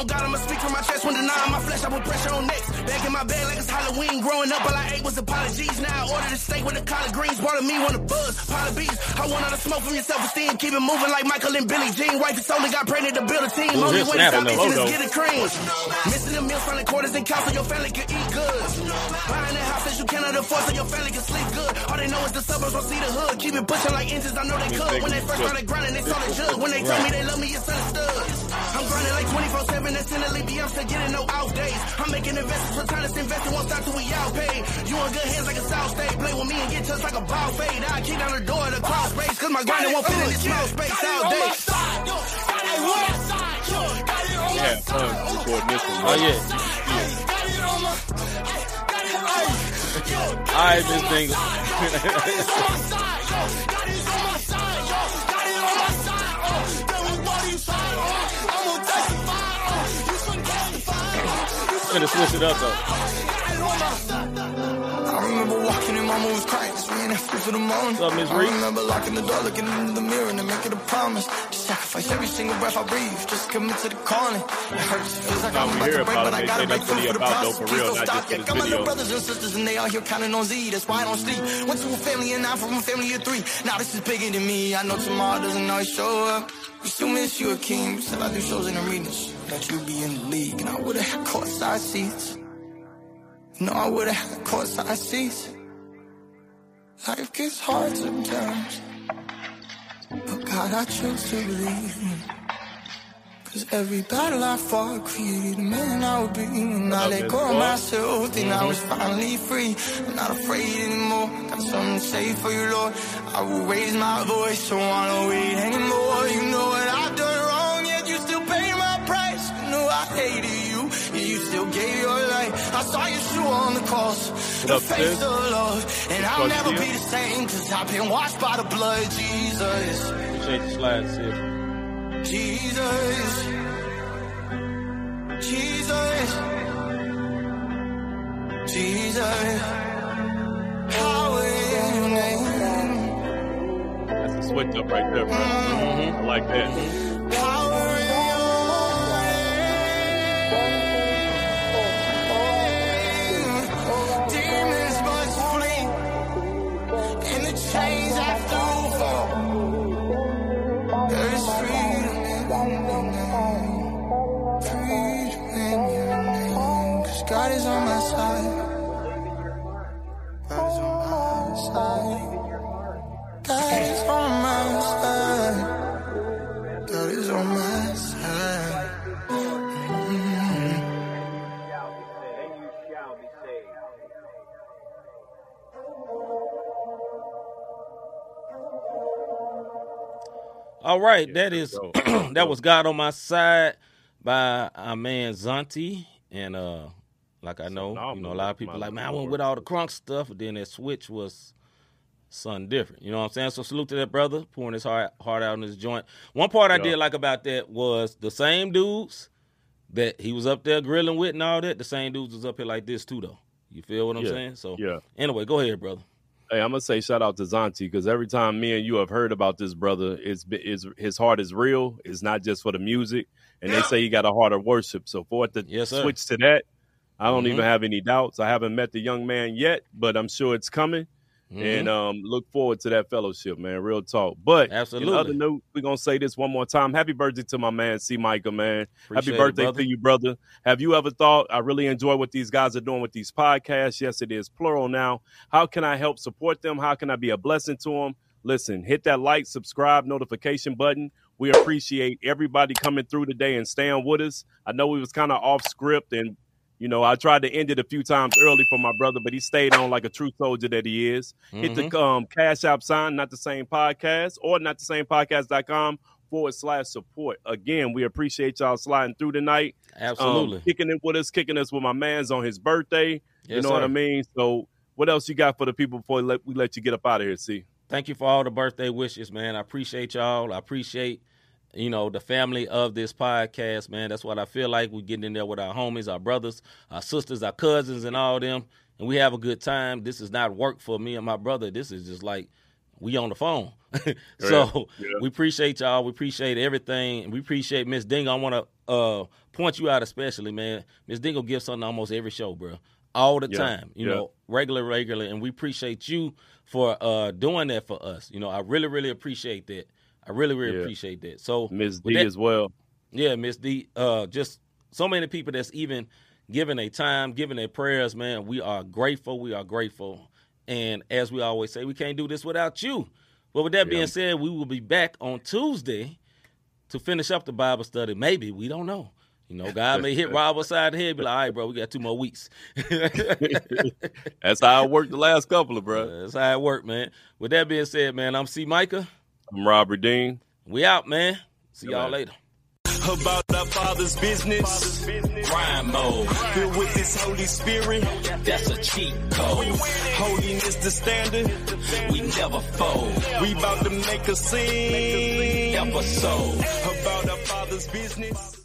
it on my side. Lay me to rest. Know that they want me, I sleep with a vest. Put that on God, I'ma speak from my chest. When denying my flesh, I put pressure on necks. Back in my bed like it's Halloween. Growing up, all I ate was apologies. Now I ordered a steak with the collard greens. Part of me want a buzz, pile of beats. I want all the smoke from your self-esteem. Keep it moving like Michael and Billie Jean. Wife is only got pregnant to build a team. Ooh, Only way to stop though. itching is get a cream. Missing the meals, finding quarters and counts so your family can eat good. Buying the house that you cannot afford so your family can sleep good. All they know is the suburbs won't see the hood. Keep it pushing like inches, I know they could. When they first started grinding, they saw the jug. When they tell me they love me, it's understood. I'm grinding like 24-7, that's in the league, I'm still getting no off days. I'm making investments, for time to won't stop till we out paid. You in good hands like a south state. Play with me and get touched like a ball fade. I kick down the door of the cross race, cause my grinding won't fit in this small space all day. we had fun recording this one. Oh, bro. yeah. All right, Miss Dingle. Finna switch it up, though. I remember walking in my mom's crying, just me and that food for the morning. What's up, Miss I remember locking the door, looking in the mirror and making a promise to sacrifice every single breath I breathe, just commit to the calling. It hurts, feels like I'm about to break, but I gotta say break that's what through he for the about, though, process. for Please don't stop yet. this Got my little brothers and sisters and they out here counting on Z. That's why I don't sleep. Went to a family and now from a family of three. Now this is bigger than me. I know tomorrow doesn't always show up. We still miss you a king. We still I do shows in arenas. That you be in the league. And I would've had courtside seats. No, I would've had courtside seats. Life gets hard sometimes. But God, I choose to believe. Cause every battle I fought created a man I would be. And I let go of myself, think I mm-hmm. was finally free. I'm not afraid anymore. Got something to say for you, Lord. I will raise my voice, so I don't wait anymore. You know what I've done saw you on the cross, the face of love. And I'll never be the same, cause I've been washed by the blood, Jesus. Appreciate the slide, sis. Jesus. Jesus. Jesus. Power in your name. That's a switch up right there, bro. Mm-hmm. I like that. Power your. 'Cause. God is on my side. God is on my side. God is on my side. All right, that is that was God on my side by our man Zanti, and uh, like I know, you know, a lot of people like, man, I went with all the crunk stuff, but then that switch was something different. You know what I'm saying? So salute to that brother pouring his heart heart out in his joint. One part I Yeah. did like about that was the same dudes that he was up there grilling with and all that. The same dudes was up here like this too, though. You feel what I'm Yeah, saying? So yeah. Anyway, go ahead, brother. Hey, I'm gonna say shout out to Zanti because every time me and you have heard about this brother, it's is his heart is real. It's not just for the music, and they say he got a heart of worship. So for it to Yes, switch to that, I don't Mhm. even have any doubts. I haven't met the young man yet, but I'm sure it's coming, Mhm. and um, look forward to that fellowship, man. Real talk. But Absolutely. in other note, we're gonna say this one more time. Happy birthday to my man C. Micah, man. Appreciate Happy birthday brother. to you, brother. Have you ever thought I really enjoy what these guys are doing with these podcasts? Yes, it is plural now. How can I help support them? How can I be a blessing to them? Listen, hit that like, subscribe, notification button. We appreciate everybody coming through today and staying with us. I know we was kind of off script and you know, I tried to end it a few times early for my brother, but he stayed on like a true soldier that he is. Hit Mm-hmm. the um, Cash App sign, not the same podcast, or not the same podcast.com forward slash support. Again, we appreciate y'all sliding through tonight. Absolutely. Um, kicking it with us, kicking us with my man's on his birthday. you Yes, know what I mean? So, what else you got for the people before we let, we let you get up out of here, see? Thank you for all the birthday wishes, man. I appreciate y'all. I appreciate, you know, the family of this podcast, man. That's what I feel like. We getting in there with our homies, our brothers, our sisters, our cousins, and all them, and we have a good time. This is not work for me and my brother. This is just like we on the phone. so Yeah. we appreciate y'all. We appreciate everything. We appreciate Miss Dingo. I want to uh, point you out especially, man. Miss Dingo gives something almost every show, bro. All the Yeah, time. You yeah. know, regular, regular, and we appreciate you for uh doing that for us. You know, I really, really appreciate that. I really, really Yeah. appreciate that. So with D that- as well. yeah, Miss D. Uh, just so many people that's even giving their time, giving their prayers, man. We are grateful. We are grateful. And as we always say, we can't do this without you. But with that Yeah. being said, we will be back on Tuesday to finish up the Bible study. Maybe we don't know. You know, God may hit Rob upside the head, be like, all right, bro, we got two more weeks. That's how it worked the last couple of, bro. That's how it worked, man. With that being said, man, I'm C. Micah. I'm Robert Dean. We out, man. See y'all later. About our Father's business. Crime mode. Filled with His Holy Spirit. That's a cheat code. Holiness the standard. We never fold. We about to make a scene. Episode. About our Father's business.